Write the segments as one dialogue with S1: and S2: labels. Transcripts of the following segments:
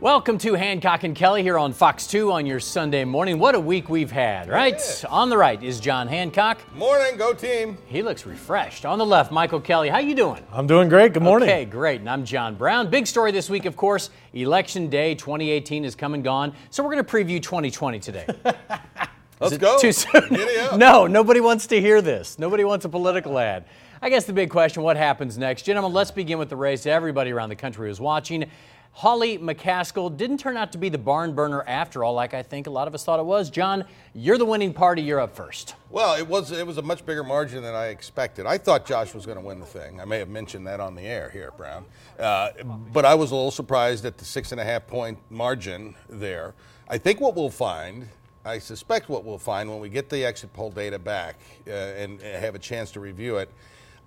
S1: Welcome to Hancock and Kelly here on Fox 2 on your Sunday morning. What a week we've had, right?
S2: Yeah.
S1: On the right is John Hancock.
S2: Morning, go team.
S1: He looks refreshed. On the left, Michael Kelly. How you doing?
S3: I'm doing great. Good morning.
S1: Okay, great. And I'm John Brown. Big story this week, of course. Election Day 2018 is come and gone. So we're going to preview 2020 today.
S2: Let's go.
S1: Too soon? No, nobody wants to hear this. Nobody wants a political ad. I guess the big question what happens next? Gentlemen, let's begin with the race. Everybody around the country is watching. Hawley McCaskill didn't turn out to be the barn burner after all, like I think a lot of us thought it was. John, you're the winning party. You're up first.
S2: Well, it was it was a much bigger margin than I expected. I thought Josh was going to win the thing. I may have mentioned that on the air here, Brown. Uh, but I was a little surprised at the six and a half point margin there. I think what we'll find, I suspect what we'll find when we get the exit poll data back uh, and have a chance to review it.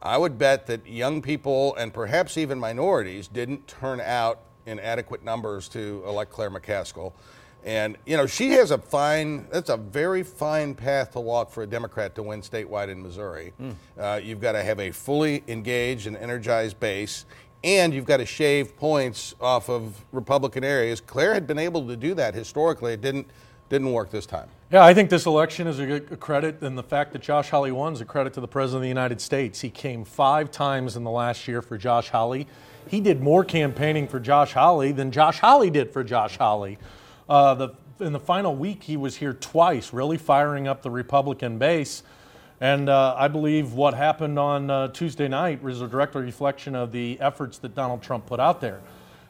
S2: I would bet that young people and perhaps even minorities didn't turn out in adequate numbers to elect Claire McCaskill. And, you know, she has a fine, that's a very fine path to walk for a Democrat to win statewide in Missouri. Uh, you've got to have a fully engaged and energized base, and you've got to shave points off of Republican areas. Claire had been able to do that historically. It didn't, didn't work this time.
S3: Yeah, I think this election is a good credit, and the fact that Josh Hawley won is a credit to the President of the United States. He came five times in the last year for Josh Hawley. He did more campaigning for Josh Hawley than Josh Hawley did for Josh Hawley. Uh, the, in the final week, he was here twice, really firing up the Republican base. And uh, I believe what happened on uh, Tuesday night was a direct reflection of the efforts that Donald Trump put out there.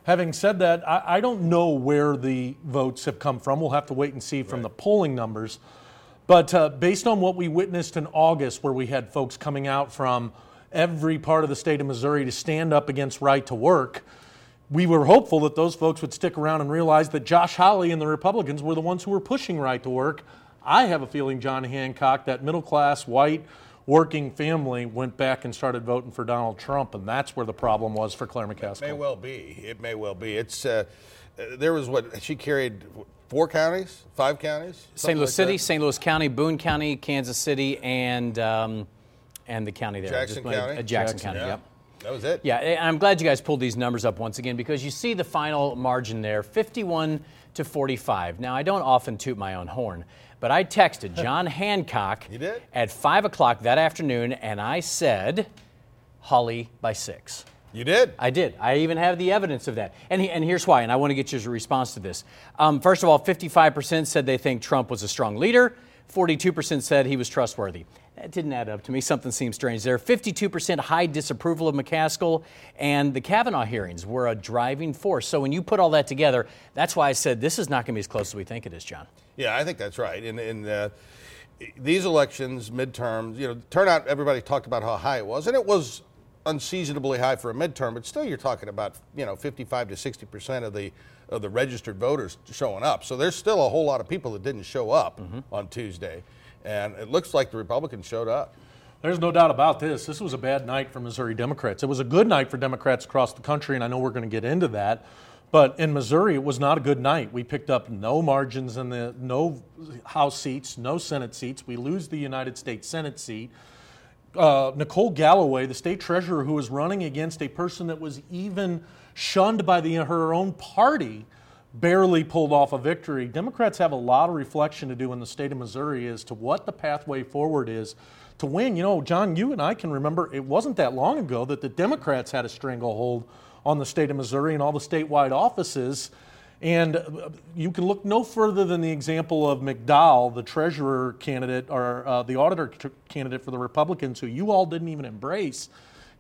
S3: Having said that, I, I don't know where the votes have come from. We'll have to wait and see from the polling numbers. But uh, based on what we witnessed in August, where we had folks coming out from every part of the state of Missouri to stand up against right to work, we were hopeful that those folks would stick around and realize that Josh Hawley and the Republicans were the ones who were pushing right to work. I have a feeling, John Hancock, that middle class, white, working family went back and started voting for Donald Trump, and that's where the problem was for Claire McCaskill.
S2: It May well be. It may well be. It's uh, uh, there was what she carried four counties, five counties,
S1: St. Louis
S2: like
S1: City,
S2: that?
S1: St. Louis County, Boone County, Kansas City, and um, and the county there.
S2: Jackson
S1: Just- uh,
S2: County?
S1: Jackson,
S3: Jackson,
S1: County.
S2: Yeah,
S1: Yep.
S2: that was it.
S1: Yeah, and I'm glad you guys pulled these numbers up once again because you see the final margin there 51 to 45. Now, I don't often toot my own horn, but I texted John Hancock
S2: You did?
S1: at 5 o'clock that afternoon and I said, Hawley by six.
S2: You did.
S1: I did. I even have the evidence of that. And, he, and here's why, and I want to get your response to this. Um, first of all, 55% said they think Trump was a strong leader, 42% said he was trustworthy. That didn't add up to me. Something seems strange there. 52% high disapproval of McCaskill, and the Kavanaugh hearings were a driving force. So when you put all that together, that's why I said this is not going to be as close as we think it is, John.
S2: Yeah, I think that's right. And, in uh, these elections, midterms, you know, turnout, everybody talked about how high it was, and it was unseasonably high for a midterm, but still you're talking about, you know, 55 to 60 percent of the of the registered voters showing up. So there's still a whole lot of people that didn't show up on Tuesday, and it looks like the Republicans showed up.
S3: There's no doubt about this. This was a bad night for Missouri Democrats. It was a good night for Democrats across the country, and I know we're going to get into that. But in Missouri, it was not a good night. We picked up no margins in the no House seats, no Senate seats. We lose the United States Senate seat. Uh, Nicole Galloway, the state treasurer, who was running against a person that was even shunned by the, her own party, barely pulled off a victory. Democrats have a lot of reflection to do in the state of Missouri as to what the pathway forward is to win. You know, John, you and I can remember it wasn't that long ago that the Democrats had a stranglehold on the state of Missouri and all the statewide offices. And uh, you can look no further than the example of McDowell, the treasurer candidate or uh, the auditor t- candidate for the Republicans, who you all didn't even embrace,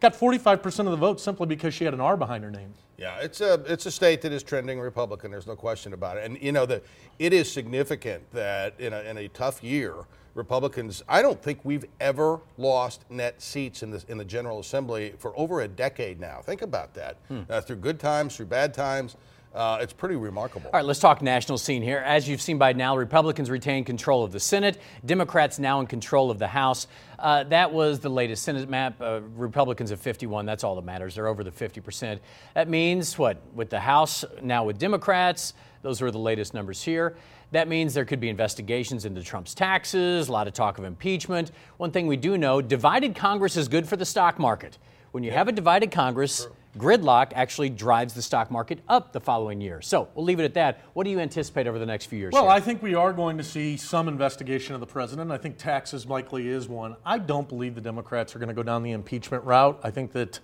S3: got 45% of the vote simply because she had an R behind her name.
S2: Yeah, it's a it's a state that is trending Republican. There's no question about it. And you know that it is significant that in a, in a tough year, Republicans. I don't think we've ever lost net seats in the in the General Assembly for over a decade now. Think about that. Uh, through good times, through bad times. Uh, it's pretty remarkable.
S1: All right, let's talk national scene here. As you've seen by now, Republicans retain control of the Senate, Democrats now in control of the House. Uh, that was the latest Senate map. Uh, Republicans at 51, that's all that matters. They're over the 50%. That means what? With the House now with Democrats, those were the latest numbers here. That means there could be investigations into Trump's taxes, a lot of talk of impeachment. One thing we do know divided Congress is good for the stock market. When you have a divided Congress, gridlock actually drives the stock market up the following year. So we'll leave it at that. What do you anticipate over the next few years?
S3: Well,
S1: here?
S3: I think we are going to see some investigation of the president. I think taxes likely is one. I don't believe the Democrats are going to go down the impeachment route. I think that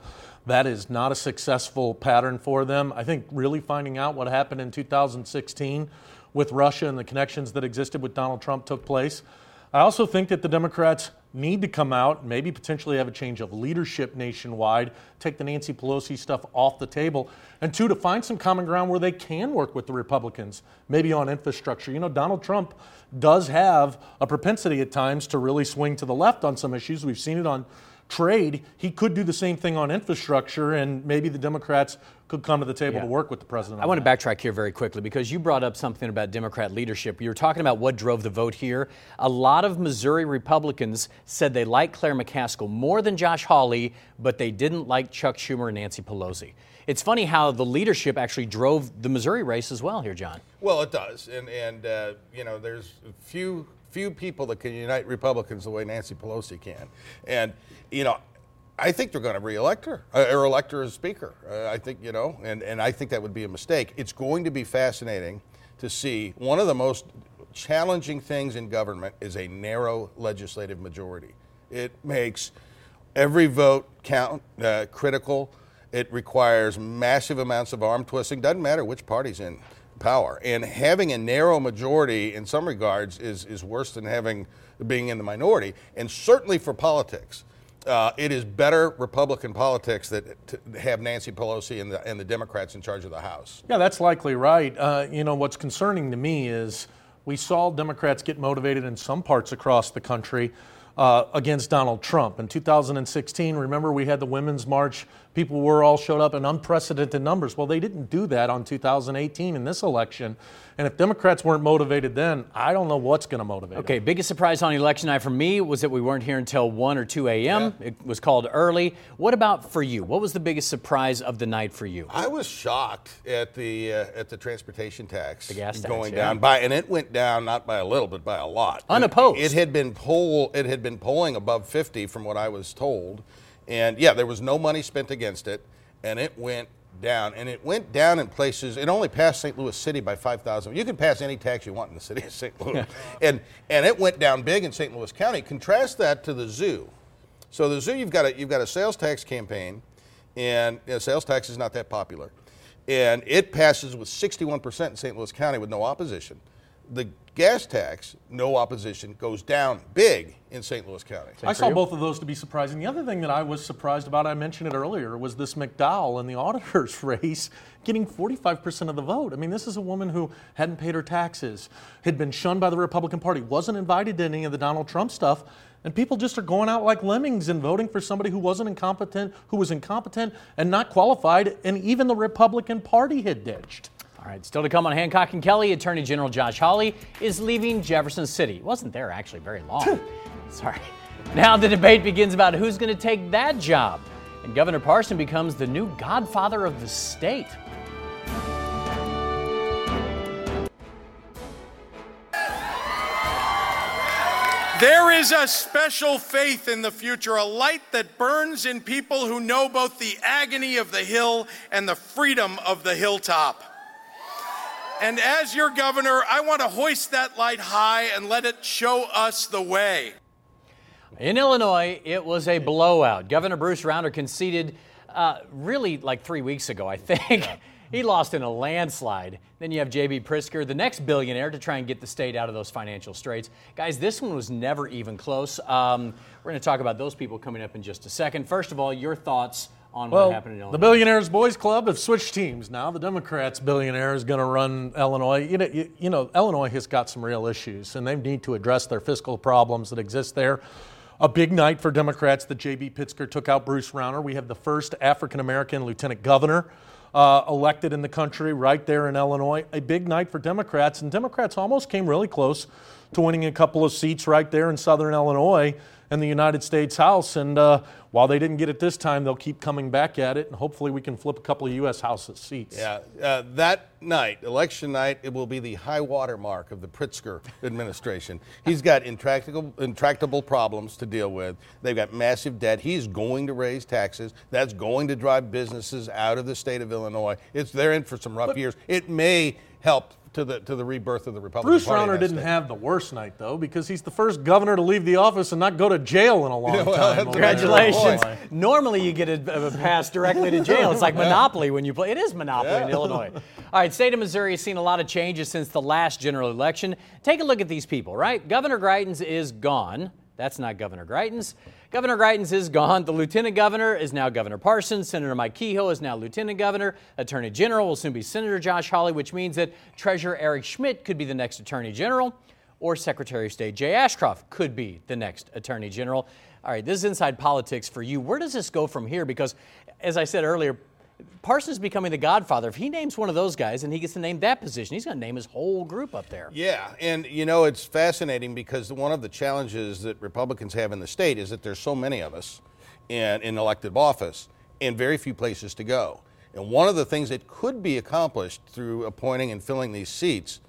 S3: that is not a successful pattern for them. I think really finding out what happened in 2016 with Russia and the connections that existed with Donald Trump took place. I also think that the Democrats need to come out, maybe potentially have a change of leadership nationwide, take the Nancy Pelosi stuff off the table, and two, to find some common ground where they can work with the Republicans, maybe on infrastructure. You know, Donald Trump does have a propensity at times to really swing to the left on some issues. We've seen it on trade, he could do the same thing on infrastructure, and maybe the Democrats could come to the table
S1: Yeah.
S3: to work with the president.
S1: I
S3: on
S1: want to backtrack here very quickly because you brought up something about Democrat leadership. You were talking about what drove the vote here. A lot of Missouri Republicans said they liked Claire McCaskill more than Josh Hawley, but they didn't like Chuck Schumer and Nancy Pelosi. It's funny how the leadership actually drove the Missouri race as well here, John.
S2: Well, it does, and and uh, you know, there's few few people that can unite Republicans the way Nancy Pelosi can, and you know. I think they're going to reelect her uh, or elect her as Speaker. Uh, I think, you know, and, and I think that would be a mistake. It's going to be fascinating to see one of the most challenging things in government is a narrow legislative majority. It makes every vote count, uh, critical. It requires massive amounts of arm twisting. Doesn't matter which party's in power. And having a narrow majority in some regards is, is worse than having being in the minority. And certainly for politics, uh, it is better Republican politics that have Nancy Pelosi and the, and the Democrats in charge of the House.
S3: Yeah, that's likely right. Uh, you know, what's concerning to me is we saw Democrats get motivated in some parts across the country uh, against Donald Trump. In 2016, remember we had the Women's March. People were all showed up in unprecedented numbers. Well, they didn't do that on 2018 in this election. And if Democrats weren't motivated then, I don't know what's going to motivate them.
S1: Okay, biggest surprise on election night for me was that we weren't here until 1 or 2 a.m. It was called early. What about for you? What was the biggest surprise of the night for you?
S2: I was shocked at the uh, at the transportation tax,
S1: The gas tax,
S2: going
S1: yeah.
S2: down by, and it went down not by a little, but by a lot.
S1: Unopposed.
S2: It, it had been poll, it had been polling above 50 from what I was told, and yeah, there was no money spent against it, and it went down, and it went down in places. It only passed St. Louis City by 5,000. You can pass any tax you want in the city of St. Louis, and and it went down big in St. Louis County. Contrast that to the zoo. So the zoo, you've got a you've got a sales tax campaign, and you know, sales tax is not that popular, and it passes with 61% in St. Louis County with no opposition. The gas tax, no opposition, goes down big in St. Louis County.
S3: I saw both of those to be surprising. The other thing that I was surprised about, I mentioned it earlier, was this McDowell in the auditor's race getting 45% of the vote. I mean, this is a woman who hadn't paid her taxes, had been shunned by the Republican Party, wasn't invited to any of the Donald Trump stuff, and people just are going out like lemmings and voting for somebody who wasn't incompetent, who was incompetent and not qualified, and even the Republican Party had ditched.
S1: All right, still to come on Hancock and Kelly, Attorney General Josh Hawley is leaving Jefferson City. Wasn't there actually very long. Sorry. Now the debate begins about who's going to take that job. And Governor Parson becomes the new godfather of the state.
S4: There is a special faith in the future, a light that burns in people who know both the agony of the hill and the freedom of the hilltop. And as your governor, I want to hoist that light high and let it show us the way.
S1: In Illinois, it was a blowout. Governor Bruce Rauner conceded uh, really like three weeks ago, I think. he lost in a landslide. Then you have J.B. Pritzker, the next billionaire, to try and get the state out of those financial straits. Guys, this one was never even close. Um, we're going to talk about those people coming up in just a second. First of all, your thoughts on what
S3: Well,
S1: happened in Illinois.
S3: the Billionaires Boys Club have switched teams. Now the Democrats' billionaire is going to run Illinois. You know, you, you know, Illinois has got some real issues, and they need to address their fiscal problems that exist there. A big night for Democrats that J.B. Pritzker took out Bruce Rauner. We have the first African American lieutenant governor uh, elected in the country, right there in Illinois. A big night for Democrats, and Democrats almost came really close to winning a couple of seats right there in southern Illinois in the United States House. And uh, while they didn't get it this time, they'll keep coming back at it, and hopefully we can flip a couple of U.S. House seats.
S2: Yeah, uh, that night, election night, it will be the high water mark of the Pritzker administration. He's got intractable, intractable problems to deal with. They've got massive debt. He's going to raise taxes. That's going to drive businesses out of the state of Illinois. It's they're in for some rough
S3: But-
S2: years. It may help to the to the rebirth of the Republican
S3: Bruce
S2: Party. in
S3: Rauner didn't
S2: state.
S3: have the worst night, though, because he's the first governor to leave the office and not go to jail in a long
S2: Yeah, well,
S3: time.
S2: that's
S3: over there.
S1: Congratulations. Normally, you get a, a pass directly to jail. It's like Monopoly when you play. It is Monopoly in Illinois. All right, state of Missouri has seen a lot of changes since the last general election. Take a look at these people, right? Governor Greitens is gone. That's not Governor Greitens. Governor Greitens is gone. The lieutenant governor is now Governor Parsons. Senator Mike Kehoe is now lieutenant governor. Attorney General will soon be Senator Josh Hawley, which means that Treasurer Eric Schmitt could be the next Attorney General, or Secretary of State Jay Ashcroft could be the next Attorney General. All right, this is inside politics for you. Where does this go from here? Because, as I said earlier, Parsons becoming the godfather. If he names one of those guys and he gets to name that position, he's going to name his whole group up there.
S2: Yeah, and you know it's fascinating because one of the challenges that Republicans have in the state is that there's so many of us in, in elected office and very few places to go. And one of the things that could be accomplished through appointing and filling these seats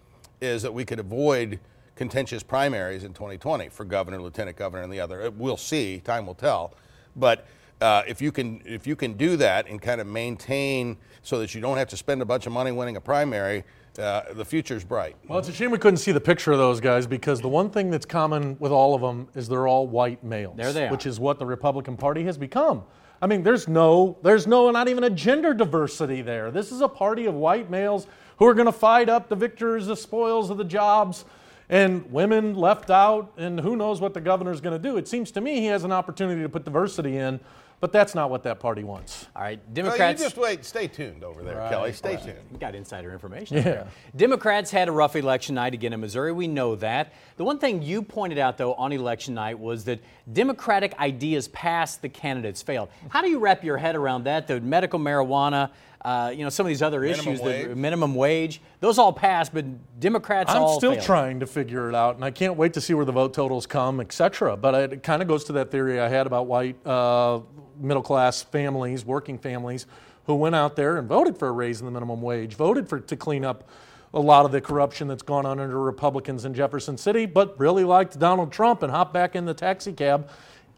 S2: is that we could avoid contentious primaries in 2020 for governor, lieutenant governor, and the other. We'll see. Time will tell. But uh, if you can if you can do that and kind of maintain so that you don't have to spend a bunch of money winning a primary, uh, the future's bright.
S3: Well, it's a shame we couldn't see the picture of those guys because the one thing that's common with all of them is they're all white males.
S1: There they are.
S3: Which is what the Republican Party has become. I mean, there's no, there's no, not even a gender diversity there. This is a party of white males who are going to fight up the victors, the spoils of the jobs, and women left out, and who knows what the governor's going to do. It seems to me he has an opportunity to put diversity in, but that's not what that party wants.
S1: All right,
S2: Well,
S1: Democrats.
S2: you just wait. Stay tuned over there, Kelly. Stay tuned.
S1: You got insider information.
S3: Yeah.
S1: there. Democrats had a rough election night again in Missouri. We know that. The one thing you pointed out, though, on election night was that Democratic ideas past the candidates failed. How do you wrap your head around that? though? medical marijuana, uh, you know, some of these other
S2: Minimum
S1: issues,
S2: wage.
S1: the minimum wage, those all passed, but Democrats
S3: I'm
S1: all
S3: still
S1: failed.
S3: trying to figure it out, and I can't wait to see where the vote totals come, et cetera. But it kind of goes to that theory I had about white uh, middle class families, working families, who went out there and voted for a raise in the minimum wage, voted for to clean up a lot of the corruption that's gone on under Republicans in Jefferson City, but really liked Donald Trump and hopped back in the taxi cab,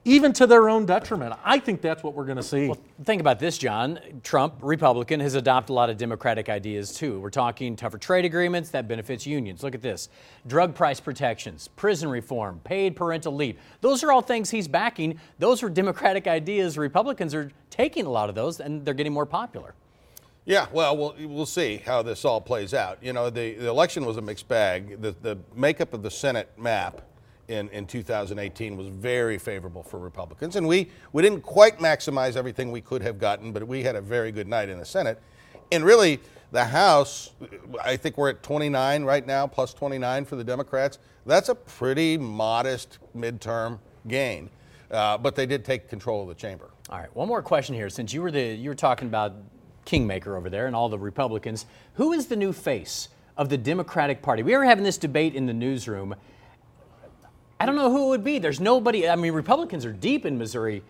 S3: even to their own detriment. I think that's what we're going to see.
S1: Think about this, John. Trump, Republican, has adopted a lot of Democratic ideas too. We're talking tougher trade agreements that benefits unions. Look at this drug price protections, prison reform, paid parental leave. Those are all things he's backing. Those are Democratic ideas. Republicans are taking a lot of those and they're getting more popular.
S2: Yeah, well, we'll we'll see how this all plays out. You know, the, the election was a mixed bag. The, the makeup of the Senate map in, in 2018 was very favorable for Republicans, and we, we didn't quite maximize everything we could have gotten, but we had a very good night in the Senate. And really, the House, I think we're at 29 right now, plus 29 for the Democrats. That's a pretty modest midterm gain, uh, but they did take control of the chamber.
S1: All right, one more question here. Since you were the you were talking about Kingmaker over there and all the Republicans, who is the new face of the Democratic Party? We were having this debate in the newsroom. I don't know who it would be. There's nobody. I mean, Republicans are deep in Missouri.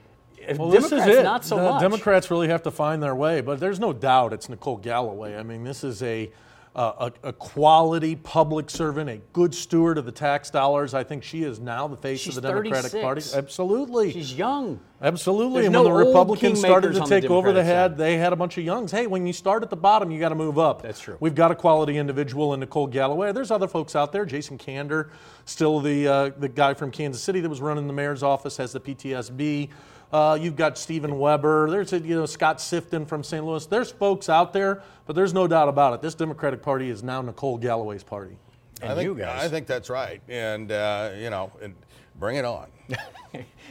S3: Well,
S1: Democrats
S3: this is it.
S1: not so
S3: the
S1: much.
S3: Democrats really have to find their way, but there's no doubt it's Nicole Galloway. I mean, this is a uh, a, a quality public servant, a good steward of the tax dollars. I think she is now the face
S1: She's
S3: of the Democratic
S1: 36.
S3: Party. Absolutely.
S1: She's young.
S3: Absolutely.
S1: There's
S3: and
S1: no
S3: when the Republicans started to
S1: on the
S3: take over,
S1: the
S3: head,
S1: side.
S3: they had a bunch of youngs. Hey, when you start at the bottom, you got to move up.
S1: That's true.
S3: We've got a quality individual in Nicole Galloway. There's other folks out there. Jason Kander, still the uh, the guy from Kansas City that was running the mayor's office, has the PTSD. Uh, you've got Stephen Webber. There's you know Scott Sifton from St. Louis. There's folks out there, but there's no doubt about it. This Democratic Party is now Nicole Galloway's party.
S1: And
S2: I think,
S1: you guys.
S2: I think that's right, and uh, you know, and bring it on.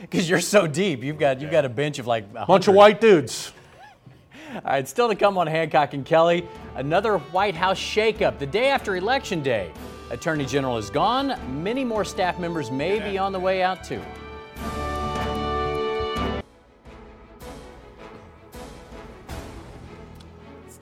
S1: Because you're so deep. You've got you've got a bench of like a
S3: Bunch of white dudes.
S1: All right, still to come on Hancock and Kelly, another White House shakeup the day after Election Day. Attorney General is gone. Many more staff members may be on the way out too.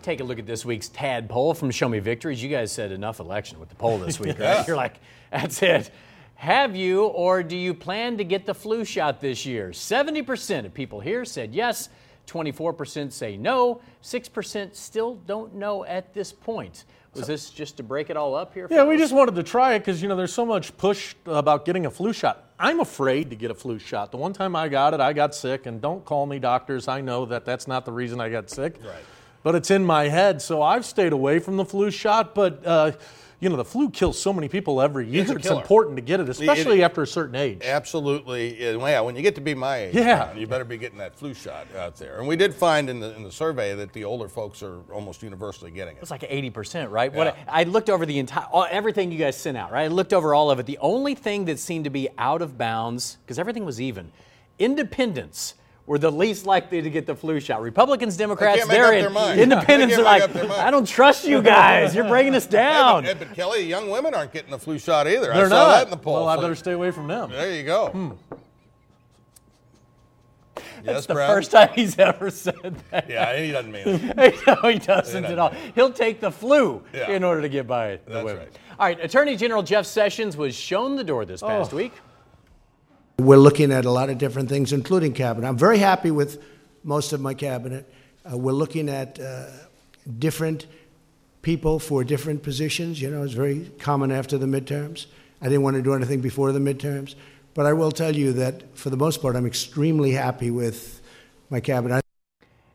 S1: Take a look at this week's TAD poll from Show Me Victories. You guys said enough election with the poll this week, right? You're like, that's it. Have you or do you plan to get the flu shot this year? 70% of people here said yes, 24% say no, 6% still don't know at this point. Was this just to break it all up here?
S3: Yeah, we just wanted to try it because you know there's so much push about getting a flu shot. I'm afraid to get a flu shot. The one time I got it, I got sick, and don't call me doctors. I know that that's not the reason I got sick.
S2: Right.
S3: But it's in my head, so I've stayed away from the flu shot. But uh, you know, the flu kills so many people every year.
S2: It's
S3: It's, important to get it, especially after a certain age.
S2: Absolutely. Yeah, well, yeah, when you get to be my age,
S3: Yeah.
S2: John, you better be getting that flu shot out there. And we did find in the in the survey that the older folks are almost universally getting it.
S1: It's like 80%, right? What
S2: Yeah.
S1: I, I looked over the entire, everything you guys sent out, right? I looked over all of it. The only thing that seemed to be out of bounds, because everything was even, independents were the least likely to get the flu shot. Republicans, Democrats, they're in. Independents are like,
S2: up their mind.
S1: I don't trust you guys. You're bringing us down.
S2: Hey, but, but Kelly, young women aren't getting the flu shot either.
S3: They're
S2: I saw
S3: not.
S2: that in the poll.
S3: Well, I
S2: So
S3: better stay away from them.
S2: There you go. Hmm. Yes,
S1: That's the
S2: Brad?
S1: first time he's ever said that.
S2: Yeah, he doesn't mean it.
S1: no, he doesn't at all. He'll take the flu
S2: Yeah.
S1: in order to get by the
S2: That's
S1: women.
S2: right.
S1: All right, Attorney General Jeff Sessions was shown the door this past
S2: Oh.
S1: week.
S5: We're looking at a lot of different things, including cabinet. I'm very happy with most of my cabinet. Uh, we're looking at uh, different people for different positions. You know, it's very common after the midterms. I didn't want to do anything before the midterms. But I will tell you that for the most part, I'm extremely happy with my cabinet.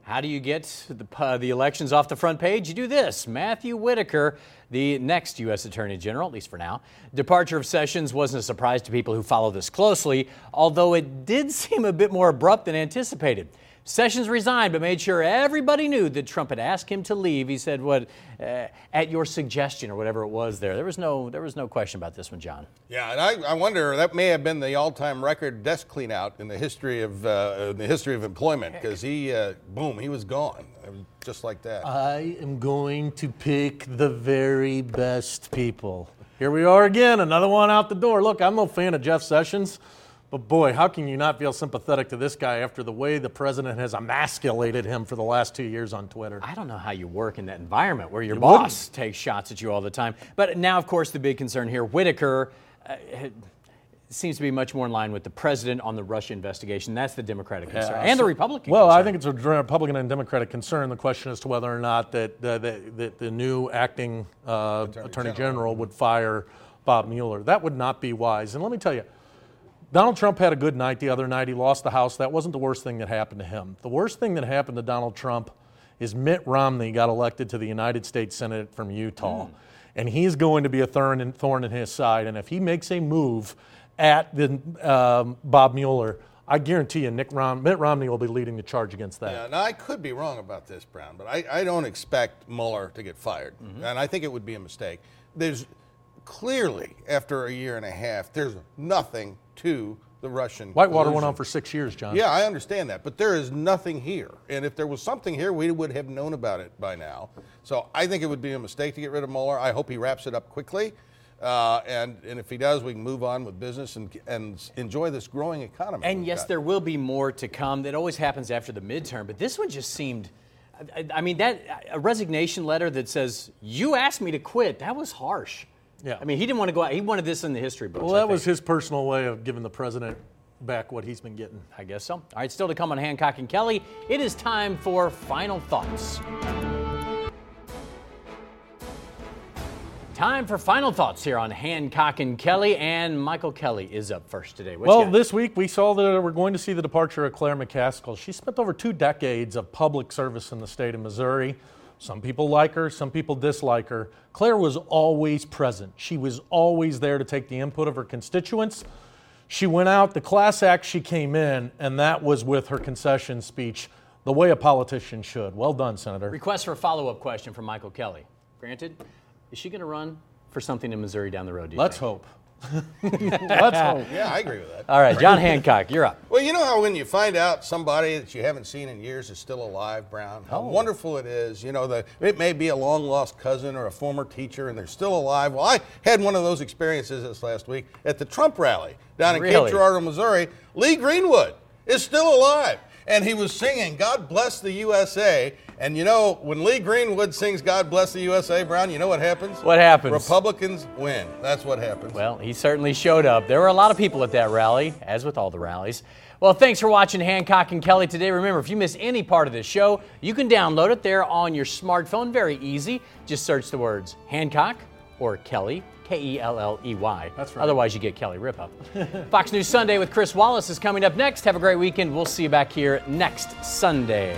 S1: How do you get the, uh, the elections off the front page? You do this. Matthew Whitaker, the next U.S. Attorney General, at least for now. Departure of Sessions wasn't a surprise to people who follow this closely, although it did seem a bit more abrupt than anticipated. Sessions resigned, but made sure everybody knew that Trump had asked him to leave. He said, "What uh, at your suggestion or whatever it was." There, there was no, there was no question about this one, John.
S2: Yeah, and I, I wonder that may have been the all-time record desk clean out in the history of uh, in the history of employment because he, uh, boom, he was gone, just like that.
S3: I am going to pick the very best people. Here we are again, another one out the door. Look, I'm no fan of Jeff Sessions, but boy, how can you not feel sympathetic to this guy after the way the president has emasculated him for the last two years on Twitter?
S1: I don't know how you work in that environment where your
S3: You
S1: boss takes shots at you all the time. But now, of course, the big concern here Whitaker uh, seems to be much more in line with the president on the Russia investigation. That's the Democratic concern. and the Republican
S3: Well, I think it's a Republican and Democratic concern. The question as to whether or not that uh, that, that the new acting uh, Attorney, General. would fire Bob Mueller. That would not be wise. And let me tell you, Donald Trump had a good night the other night. He lost the House. That wasn't the worst thing that happened to him. The worst thing that happened to Donald Trump is Mitt Romney got elected to the United States Senate from Utah. And he's going to be a thorn in, thorn in his side. And if he makes a move at the, um, Bob Mueller, I guarantee you Nick Rom- Mitt Romney will be leading the charge against that.
S2: Yeah, now I could be wrong about this, Brown, but I, I don't expect Mueller to get fired,
S3: Mm-hmm.
S2: and I think it would be a mistake. There's clearly, after a year and a half, there's nothing to the Russian.
S3: Whitewater went on for six years, John.
S2: Yeah, I understand that, but there is nothing here. And if there was something here, we would have known about it by now. So I think it would be a mistake to get rid of Mueller. I hope he wraps it up quickly. Uh, and, and if he does, we can move on with business and, and enjoy this growing economy.
S1: And yes,
S2: got.
S1: there will be more to come. That always happens after the midterm. But this one just seemed. I, I mean, that a resignation letter that says you asked me to quit. That was harsh.
S3: Yeah.
S1: I mean, he didn't want to go out. He wanted this in the history books.
S3: Well, that was his personal way of giving the president back what he's been getting.
S1: I guess so. All right, still to come on Hancock and Kelly. It is time for final thoughts. Time for final thoughts here on Hancock and Kelly, and Michael Kelly is up first today. What
S3: Well, this week we saw that we're going to see the departure of Claire McCaskill. She spent over two decades of public service in the state of Missouri. Some people like her, some people dislike her. Claire was always present. She was always there to take the input of her constituents. She went out, the class act, she came in, and that was with her concession speech, the way a politician should. Well done, Senator.
S1: Request for a follow up question from Michael Kelly. Granted, is she going to run for something in Missouri down the road? Do
S3: Let's
S1: think?
S3: hope. Let's hope.
S2: Yeah, I agree with that.
S1: All right, John Hancock, you're up.
S2: Well, you know how when you find out somebody that you haven't seen in years is still alive, Brown? How
S1: Oh.
S2: wonderful it is. You know, the, it may be a long lost cousin or a former teacher and they're still alive. Well, I had one of those experiences this last week at the Trump rally down in
S1: Really?
S2: Cape Girardeau, Missouri. Lee Greenwood is still alive. and he was singing "God Bless the USA." And you know, when Lee Greenwood sings "God Bless the USA," Brown, you know what happens?
S1: What happens?
S2: Republicans win. That's what happens.
S1: Well, he certainly showed up. There were a lot of people at that rally, as with all the rallies. Well, thanks for watching Hancock and Kelly today. Remember, if you miss any part of this show, you can download it there on your smartphone. Very easy. Just search the words Hancock or Kelly, K E L L E Y.
S3: That's right.
S1: Otherwise, you get Kelly Ripa. Fox News Sunday with Chris Wallace is coming up next. Have a great weekend. We'll see you back here next Sunday.